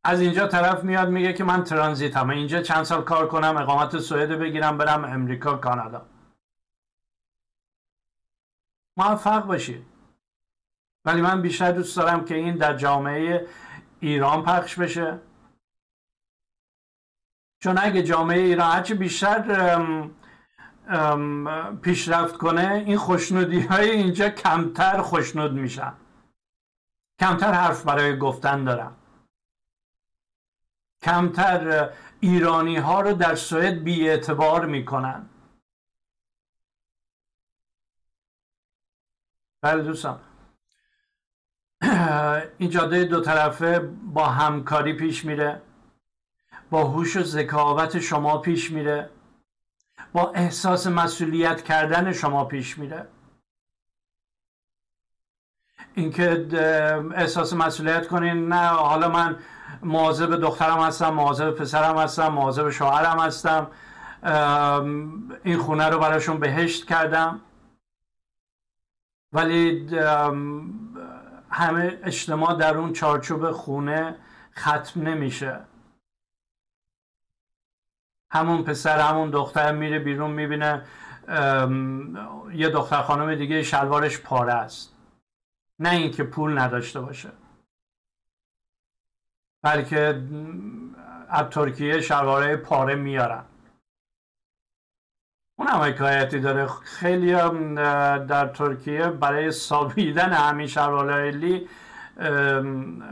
از اینجا طرف میاد میگه که من ترانزیت هم اینجا چند سال کار کنم اقامت سوئد بگیرم برم امریکا کانادا. موفق باشید. ولی من بیشتر دوست دارم که این در جامعه ایران پخش بشه. چون اگه جامعه ایران هرچی بیشتر پیشرفت کنه این خوشنودی های اینجا کمتر خوشنود میشن. کمتر حرف برای گفتن دارم کمتر ایرانی ها رو در سوئد بی اعتبار می‌کنن. بله دوستان. این جاده دو طرفه با همکاری پیش میره. با هوش و ذکاوت شما پیش میره. با احساس مسئولیت کردن شما پیش میره. اینکه احساس مسئولیت کنین نه حالا من مواظب دخترم هستم مواظب پسرم هستم مواظب شوهرم هستم. این خونه رو براشون بهشت کردم. ولی همه اجتماع در اون چارچوب خونه ختم نمیشه. همون پسر همون دختر میره بیرون می‌بینه یه دختر خانم دیگه شلوارش پاره است. نه اینکه پول نداشته باشه. بلکه از ترکیه شلواره پاره میارن. اون هم حکایتی داره. خیلی در ترکیه برای سابیدن همین شلواره لی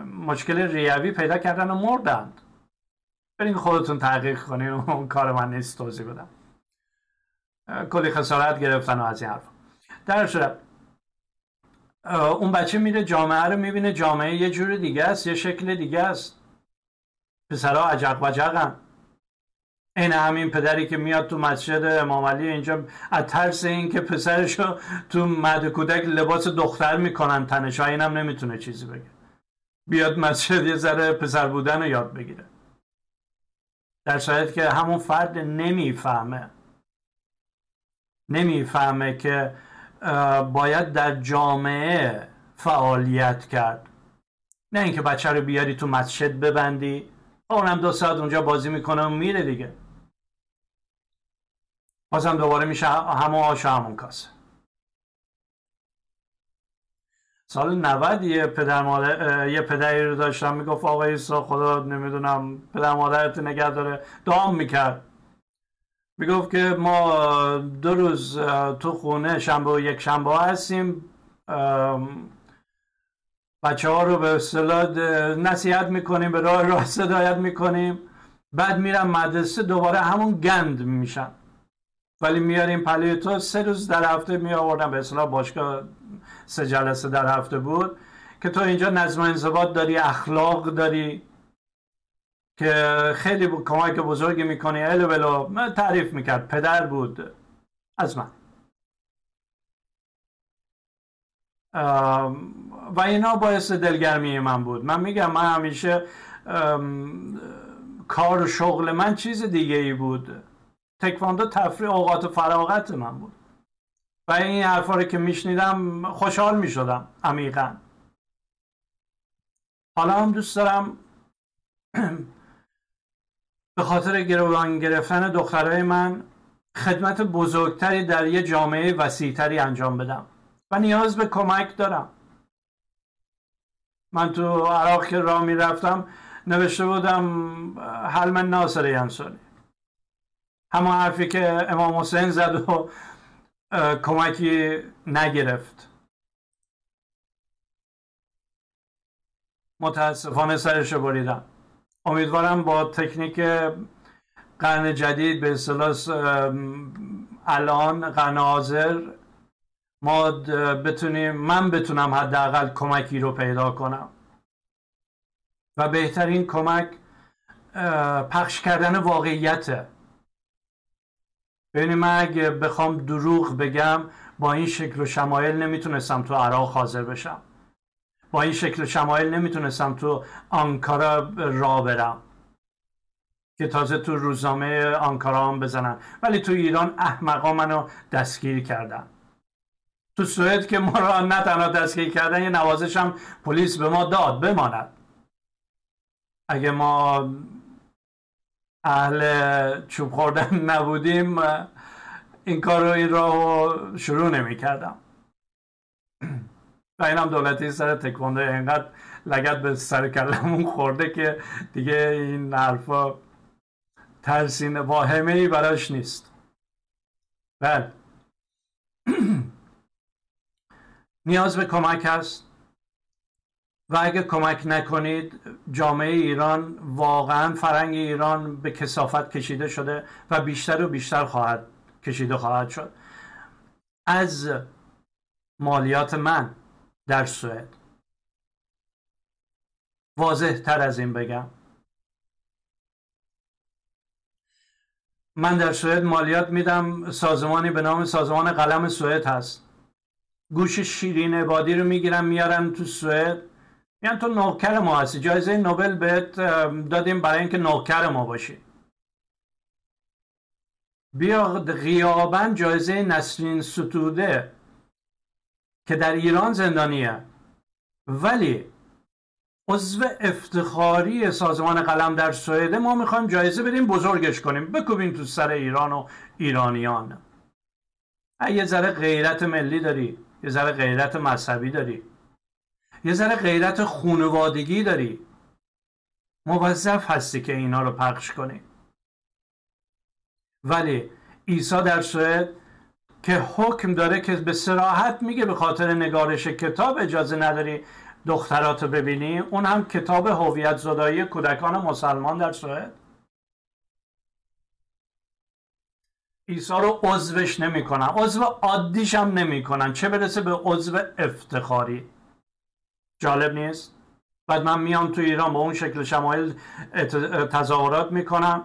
مشکل ریوی پیدا کردن و مردند برین خودتون تحقیق کنین اون کار من نیست توضیح بدم. کلی خسارت گرفتن و از این حرف در صورت اون بچه میره جامعه رو می‌بینه جامعه یه جور دیگه است یه شکل دیگه است. پسرها عجق وجقن این همین پدری که میاد تو مسجد امام علی اینجا از ترس این که پسرشو تو مد کودک لباس دختر می‌کنن تنش اینم نمی‌تونه چیزی بگه. بیاد مسجد یه ذره پسر بودن رو یاد بگیره. در صورتی که همون فرد نمی‌فهمه. نمی‌فهمه که باید در جامعه فعالیت کرد. نه اینکه بچه رو بیاری تو مسجد ببندی. اونم دو ساعت اونجا بازی می‌کنه و میره دیگه. بازم دوباره میشه همون آش همون کاسه. سال 90 یه پدر مادر یه پدری رو داشتم می‌گفت آقا ایسا خدا نمی‌دونم پدر مادرت نگه داره دعام می‌کرد. می‌گفت که ما دو روز تو خونه شنبه و یک شنبه هستیم. بچه ها رو به اصطلاح نصیحت می‌کنیم به راه راه صدایت می‌کنیم. بعد میرم مدرسه دوباره همون گند میشن. ولی میاریم پلی تو سه روز در هفته می آوردم به اصطلاح باشگاه سه جلسه در هفته بود. که تو اینجا نظم انضباط داری اخلاق داری. که خیلی کمک بزرگی می‌کنی. الو بلو من تعریف می‌کرد. پدر بود. از من. و اینا باعث دلگرمی من بود. من میگم من همیشه کار و شغل من چیز دیگه ای بود. تکواندو تفریح اوقات فراغت من بود. و این حرفا رو که میشنیدم خوشحال می‌شدم. عمیقا. حالا هم دوست دارم [CLEARS THROAT] به خاطر گروگان گرفتن دخترای من خدمت بزرگتری در یه جامعه وسیعتری انجام بدم و نیاز به کمک دارم. من تو عراق که راه می‌رفتم نوشته بودم حلم ناصر ینسونی همه حرفی که امام حسین زد و کمکی نگرفت. متاسفانه سرش بریدم. امیدوارم با تکنیک قرن جدید به اصطلاح الان قرن حاضر ما بتونیم من بتونم حداقل کمکی رو پیدا کنم. و بهترین کمک پخش کردن واقعیته ببینید من اگه بخوام دروغ بگم با این شکل و شمایل نمی‌تونستم تو عراق حاضر بشم. با این شکل شمایل نمی‌تونستم تو آنکارا را برم. که تازه تو روزنامه آنکارا هم بزنن. ولی تو ایران احمقا منو دستگیر کردن. تو سوئد که ما را نه تنها دستگیر کردن یه نوازش هم پلیس به ما داد بماند. اگه ما اهل چوب خوردن نبودیم این کار رو این رو شروع نمی کردم و این هم دولتی سر تکوانده اینقدر لگت به سر کلمون خورده که دیگه این حرفا ترسین واهمه ای براش نیست. بله [CLEARS THROAT] نیاز به کمک هست. و اگه کمک نکنید جامعه ایران واقعا فرنگ ایران به کسافت کشیده شده و بیشتر و بیشتر خواهد کشیده خواهد شد. از مالیات من. در سوئد. واضح تر از این بگم. من در سوئد مالیات میدم. سازمانی به نام سازمان قلم سوئد هست. گوش شیرین عبادی رو می‌گیرن میارن تو سوئد. میگن تو نوکر ما هستی. جایزه نوبل بهت دادیم برای اینکه نوکر ما باشی. بیا غیابا جایزه نسرین ستوده. که در ایران زندانیه ولی عضو افتخاری سازمان قلم در سوئد ما می‌خوایم جایزه بدیم بزرگش کنیم. بکوبیم تو سر ایران و ایرانیان. یه ذره غیرت ملی داری. یه ذره غیرت مذهبی داری. یه ذره غیرت خونوادگی داری. موظف هستی که اینا رو پخش کنی. ولی عیسی در سوئد که حکم داره که به سراحت میگه به خاطر نگارش کتاب اجازه نداری دخترات رو ببینی. اون هم کتاب هویت زدایی کودکان مسلمان در سوئد. عیسی رو عضوش نمی‌کنن. عضو عادیش هم نمی‌کنن. چه برسه به عضو افتخاری. جالب نیست؟ بعد من میام تو ایران با اون شکل شمایل تظاهرات می‌کنم.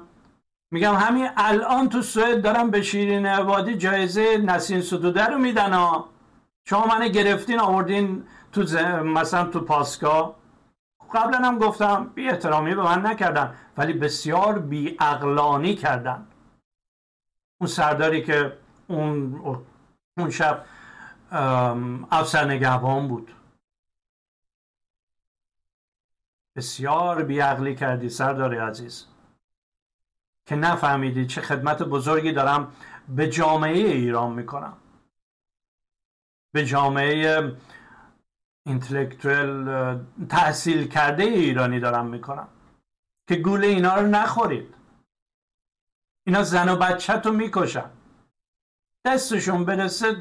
میگم همین الان تو سوئد دارم به شیرین عبادی جایزه نسین ستوده رو میدن ها. شما منو گرفتین آوردین تو مثلا تو پاسکا. قبلا هم گفتم بی احترامی به من نکردن ولی بسیار بی اقلانی کردن. اون سرداری که اون, اون شب افسر نگهبان بود. بسیار بیعقلی کردی سردار عزیز. که نفهمیدی چه خدمت بزرگی دارم به جامعه ایران می‌کنم. به جامعه اینتלקچوال تحصیل کرده ایرانی دارم می‌کنم. که گول اینا رو نخورید. اینا زن و بچه تو می‌کشن. دستشون برسه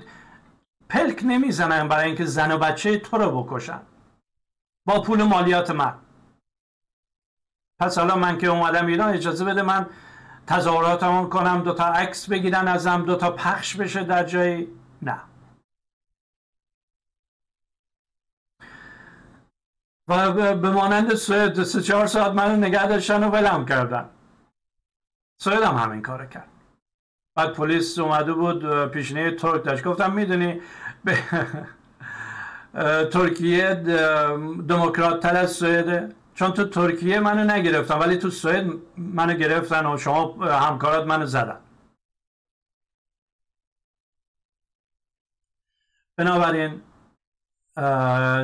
پلک نمی‌زنن برای اینکه زن و بچه تو رو بکشن. با پول مالیات من. پس حالا من که اومدم ایران اجازه بده من تظاهراتمون کنم دوتا عکس بگیرن ازم دوتا پخش بشه در جایی؟ نه. و به مانند سوئد سه چهار ساعت منو نگه داشتن و ولم کردن. سوئد هم همین کار کرد. بعد پلیس اومده بود پیشنه ترک داشت. گفتم می‌دونی به [LAUGHS] ترکیه دموکرات تر از سوئده چون تو ترکیه منو نگرفتن ولی تو سوئد منو گرفتن و شما همکارات منو زدن. بنابراین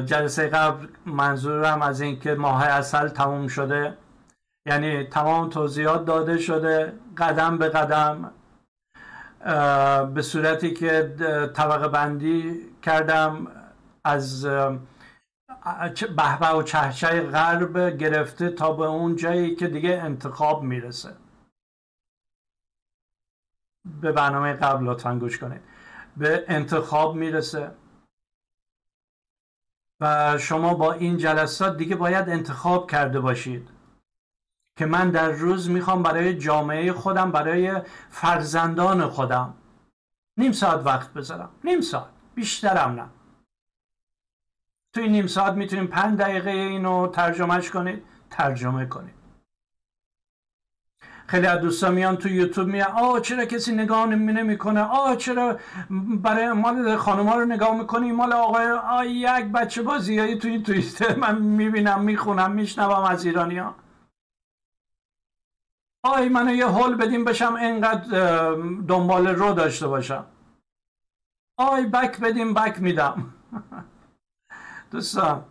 جلسه قبل منظورم از اینکه ماه اصل تموم شده. یعنی تمام توضیحات داده شده قدم به قدم به صورتی که طبقه بندی کردم از بهبه و چهچه غرب گرفته تا به اون جایی که دیگه انتخاب می‌رسه. به برنامه قبل لطفا گوش کنید. به انتخاب می‌رسه. و شما با این جلسات دیگه باید انتخاب کرده باشید. که من در روز می‌خوام برای جامعه خودم برای فرزندان خودم. نیم ساعت وقت بذارم. نیم ساعت. بیشترم نه. توی نیم ساعت می‌تونیم پنج دقیقه اینو ترجمهش کنید ترجمه کنید. خیلی از دوستا میان تو یوتیوب میان آه چرا کسی نگاه نمی‌کنه آه چرا برای مال خانوما رو نگاه می‌کنی؟ مال آقای آه یک بچه بازیایی توی توییتر من می‌بینم می‌خونم میشنوم از ایرانی ها آی منو یه هول بدیم بشم اینقدر دنبال رو داشته باشم. آی بک بدیم بک میدم. [LAUGHS] دوستان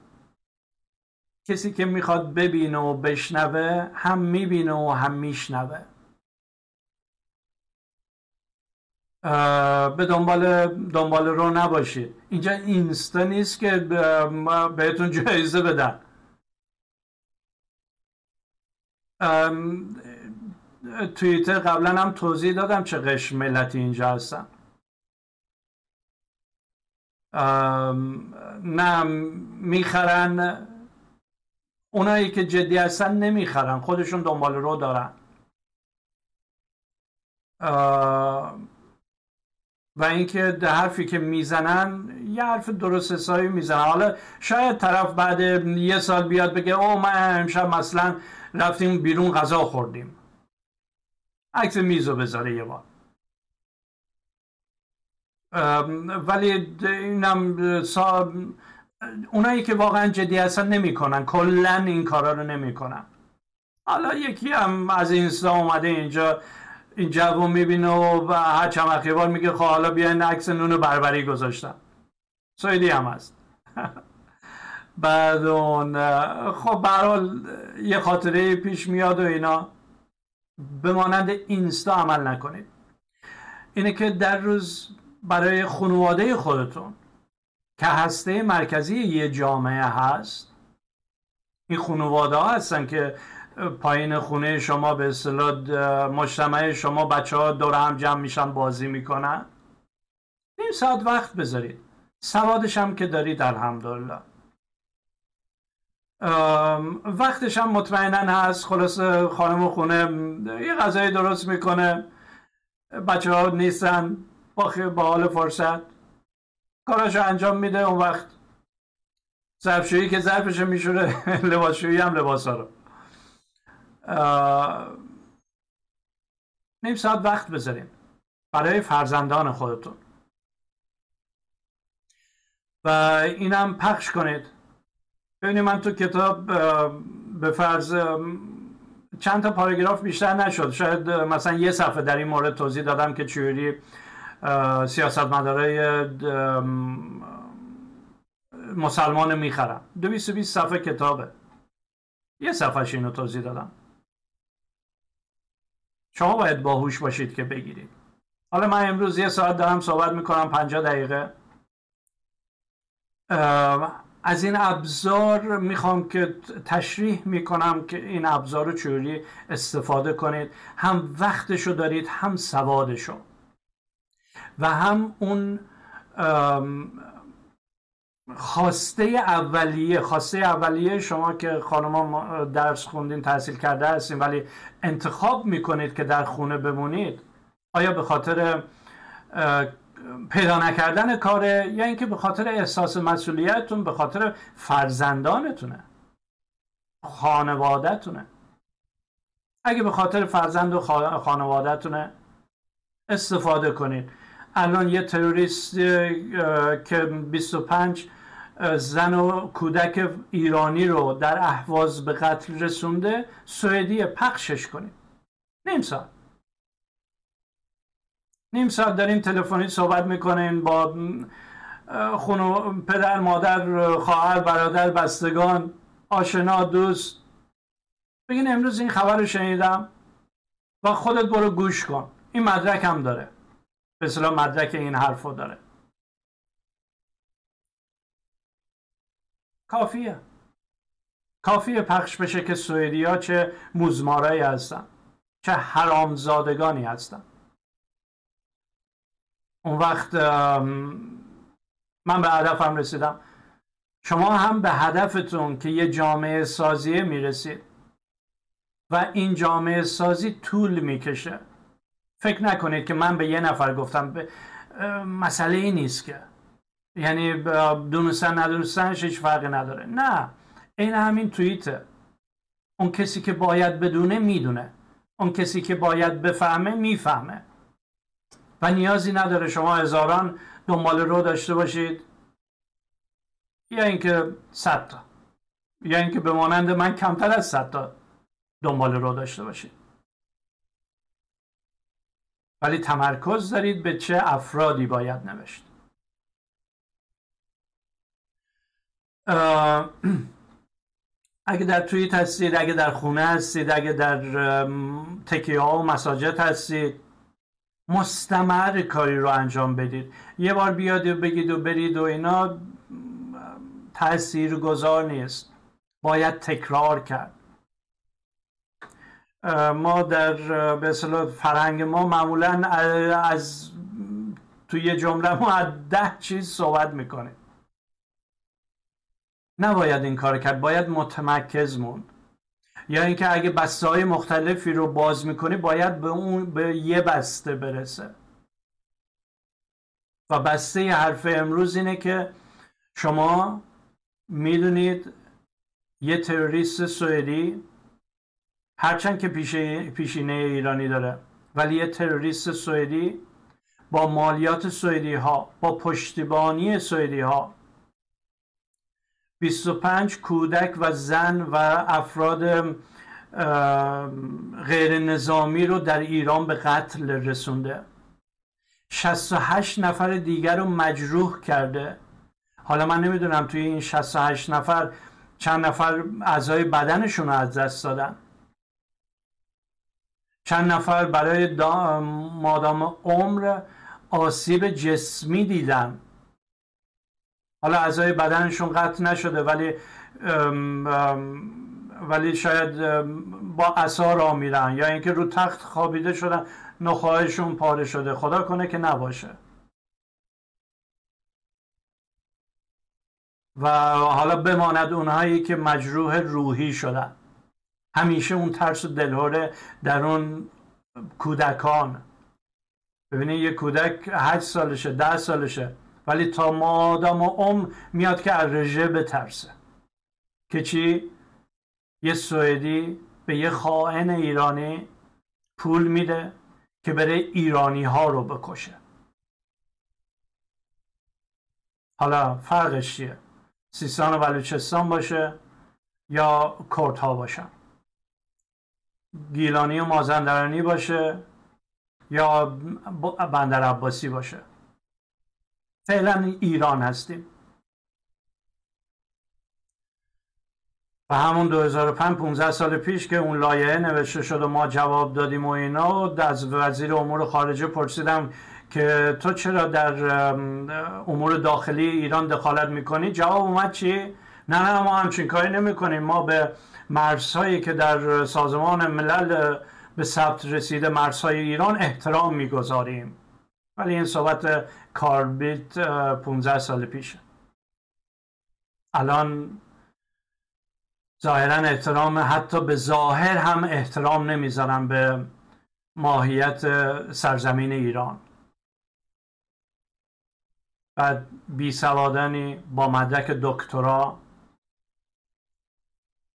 کسی که می‌خواد ببینه و بشنوه هم می‌بینه و هم میشنوه. به دنبال دنبال رو نباشید. اینجا اینستا نیست که بهتون جایزه بدن توییتر قبلا هم توضیح دادم چه قش ملتی اینجا هستن نه می‌خرن. اونایی که جدی هستن نمی‌خرن خودشون دنبال رو دارن. و اینکه حرفی که می‌زنن یه حرف درست حسابی می‌زنن. حالا شاید طرف بعد یه سال بیاد بگه او من امشب مثلا رفتیم بیرون غذا خوردیم. عکس میزو بذاره یه بار. ولی اینم سا... اونایی که واقعا جدی هستن نمی‌کنن. کلا این کارا رو نمی‌کنن. حالا یکی هم از اینستا اومده اینجا این جوون می‌بینه و هر چند بار میگه خب حالا بیاین عکس نون بربری گذاشتم. سویدی هم هست. [LAUGHS] بعد اون خب برحال یه خاطره پیش میاد و اینا. به اینستا عمل نکنید. اینه که در روز برای خانواده خودتون که هسته مرکزی یه جامعه هست. این خانواده ها هستن که پایین خونه شما به اصطلاح مجتمع شما بچه ها دور هم جمع میشن بازی می‌کنن. نیم ساعت وقت بذارید. سوادش هم که دارید الحمدلله. وقتش هم مطمئنا هست. خلاص خانم خونه یه غذای درست می‌کنه. بچه ها نیستن. با, با حال فرصت. کاراشو انجام میده اون وقت. ظرفشویی که ظرفش میشوره [LAUGHS] لباسشویی هم لباس رو. نیم ساعت وقت بذاریم. برای فرزندان خودتون. و اینم پخش کنید. ببینید من تو کتاب به فرض چند تا پاراگراف بیشتر نشد. شاید مثلا یه صفحه در این مورد توضیح دادم که چجوری سیاست مداره مسلمان می‌خرم بیست صفحه کتابه. یه صفحه اینو توضیح دادم. شما باید باهوش باشید که بگیرید. حالا من امروز یه ساعت دارم صحبت می‌کنم پنجاه دقیقه. از این ابزار می‌خوام که تشریح می‌کنم که این ابزار رو چوری استفاده کنید. هم وقتشو دارید هم سوادشو. و هم اون خواسته اولیه خواسته اولیه شما که خانما درس خوندین تحصیل کرده هستین ولی انتخاب می‌کنید که در خونه بمونید آیا به خاطر پیدا نکردن کاره یا اینکه به خاطر احساس مسئولیتتون به خاطر فرزندانتونه خانوادهتونه؟ اگه به خاطر فرزند و خانوادهتونه استفاده کنید. الان یه تروریست که 25 زن و کودک ایرانی رو در احواز به قتل رسونده سوئدی پخشش کنید نیم ساعت. نیم ساعت دارین تلفنی صحبت می‌کنین با خونو پدر مادر خواهر برادر بستگان آشنا دوست. بگین امروز این خبر رو شنیدم. و خودت برو گوش کن. این مدرک هم داره. به اصطلاح مدرک این حرفو داره. کافیه. کافیه پخش بشه که سوئدی ها چه موزمارایی هستن چه حرامزادگانی هستن. اون وقت من به هدفم رسیدم. شما هم به هدفتون که یه جامعه سازیه می‌رسید و این جامعه سازی طول می‌کشه. فکر نکنید که من به یه نفر گفتم به مسئله ای نیست که. یعنی دونستن ندونستنش هیچ فرقی نداره. نه این همین توییته. اون کسی که باید بدونه می‌دونه. اون کسی که باید بفهمه می‌فهمه. و نیازی نداره شما هزاران دنبال رو داشته باشید. یا اینکه صد تا. یا اینکه به مانند من کمتر از صد تا دنبال رو داشته باشید. ولی تمرکز دارید به چه افرادی باید نوشت. [CLEARS THROAT] اگه در توییت هستید اگه در خونه هستید اگه در تکیه ها و مساجد هستید مستمر کاری رو انجام بدید. یه بار بیاد و بگید و برید و اینا تاثیر گذار نیست. باید تکرار کرد. ما در به فرهنگ ما معمولا از توی جمله ما از ده چیز صحبت می‌کنه. نباید این کار کرد باید متمرکز موند یا اینکه اگه بسته های مختلفی رو باز می‌کنی باید به اون به یه بسته برسه. و بسته حرف امروز اینه که شما می‌دونید یه تروریست سوئدی هرچند که پیشینه ایرانی داره. ولی یه تروریست سوئدی با مالیات سوئدی ها با پشتیبانی سوئدی ها 25 کودک و زن و افراد غیر نظامی رو در ایران به قتل رسونده. 68 نفر دیگر رو مجروح کرده. حالا من نمی‌دونم توی این 68 نفر چند نفر اعضای بدنشون رو از دست دادن. چند نفر برای مادام عمر آسیب جسمی دیدن حالا اعضای بدنشون قطع نشده ولی ولی شاید با اثار را میرن. یا اینکه رو تخت خوابیده شدن نخواهشون پاره شده. خدا کنه که نباشه. و حالا بماند اونهایی که مجروح روحی شدن. همیشه اون ترس و دلهوره در اون کودکان ببینید یه کودک هشت سالشه ده سالشه ولی تا مادام و ام میاد که از رژه بترسه که چی؟ یه سوئدی به یه خائن ایرانی پول میده که بره ایرانی ها رو بکشه حالا فرقش چیه؟ سیستان و بلوچستان باشه یا کرد ها باشن گیلانی و مازندرانی باشه یا بندر عباسی باشه. فعلا ایران هستیم. و همون 2005 15 سال پیش که اون لایحه نوشته شد و ما جواب دادیم و اینا از وزیر امور خارجه پرسیدم که تو چرا در امور داخلی ایران دخالت می‌کنی؟ جواب اومد چی؟ نه نه ما همچین کاری نمی‌کنیم. ما به مرزهایی که در سازمان ملل به ثبت رسیده مرزهای ایران احترام می‌گذاریم. ولی این صحبت کاربیت 15 سال پیشه الان ظاهرا احترام حتی به ظاهر هم احترام نمی‌ذارن به ماهیت سرزمین ایران. بعد بی سوادنی با مدرک دکترا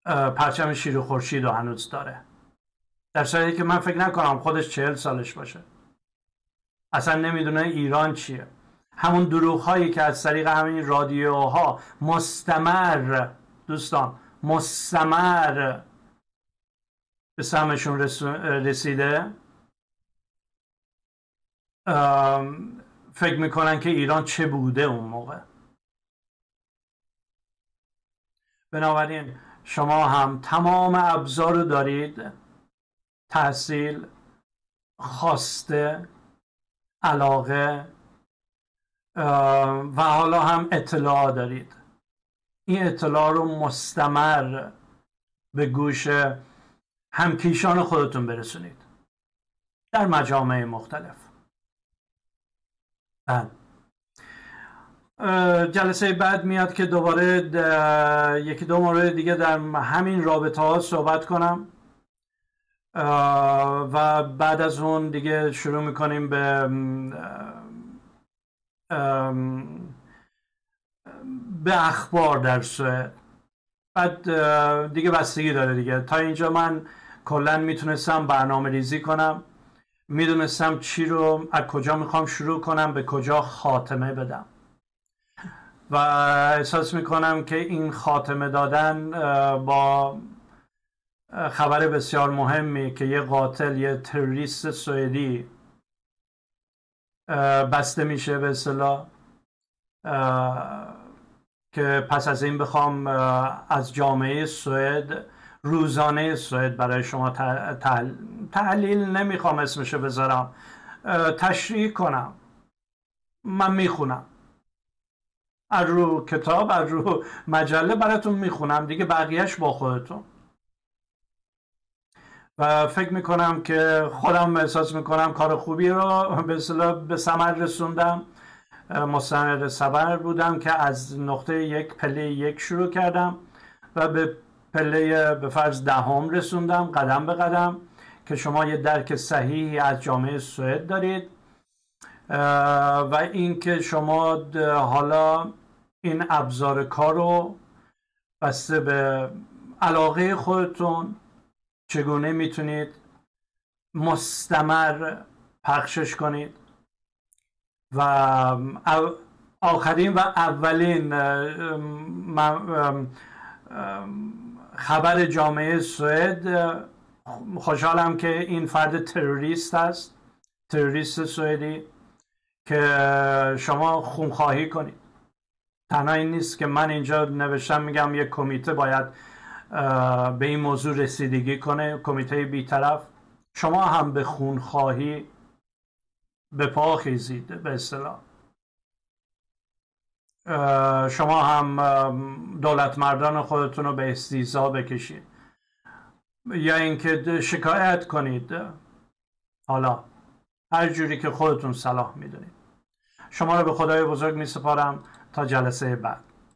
پرچم شیر خورشید رو هنوز داره. در صورتی که من فکر نکنم خودش چهل سالش باشه. اصلا نمی‌دونه ایران چیه. همون دروغ هایی که از طریق همین رادیوها مستمر دوستان مستمر به سمشون رسیده. فکر می‌کنن که ایران چه بوده اون موقع. بنابراین شما هم تمام ابزار دارید؟ تحصیل خواسته علاقه و حالا هم اطلاع دارید. این اطلاع رو مستمر به گوش همکیشان خودتون برسونید. در مجامع مختلف. بعد جلسه بعد میاد که دوباره یکی دو مورد دیگه در همین رابطه ها صحبت کنم. و بعد از اون دیگه شروع می‌کنیم به به اخبار در سوئد بعد دیگه بستگی داره دیگه. تا اینجا من کلا می‌تونستم برنامه ریزی کنم. می‌دونستم چی رو از کجا می‌خوام شروع کنم به کجا خاتمه بدم. و احساس می‌کنم که این خاتمه دادن با خبر بسیار مهمی که یه قاتل یه تروریست سوئدی بسته میشه به اصطلاح که پس از این بخوام از جامعه سوئد روزانه سوئد برای شما تحلیل نمی‌خوام اسمشو بذارم. تشریح کنم. من می‌خونم. از رو کتاب از رو مجله براتون می‌خونم. دیگه بقیهش با خودتون. و فکر می‌کنم که خودم احساس می‌کنم کار خوبی رو به به ثمر رسوندم. مستند صبر بودم که از نقطه یک پله یک شروع کردم و به پله به فرض دهم رسوندم قدم به قدم که شما یه درک صحیحی از جامعه سوئد دارید. و اینکه شما حالا این ابزار کار رو بسته به علاقه خودتون چگونه می‌تونید مستمر پخشش کنید؟ و آخرین و اولین خبر جامعه سوئد خوشحالم که این فرد تروریست است تروریست سوئدی. که شما خونخواهی کنید. تنها این نیست که من اینجا نوشتم میگم یک کمیته باید به این موضوع رسیدگی کنه کمیته بیطرف. شما هم به خونخواهی به پا خیزید به اصطلاح. شما هم دولت مردان خودتون رو به استیزا بکشید. یا اینکه شکایت کنید. حالا هر جوری که خودتون صلاح می‌دونید. شما رو به خدای بزرگ می سپارم تا جلسه بعد.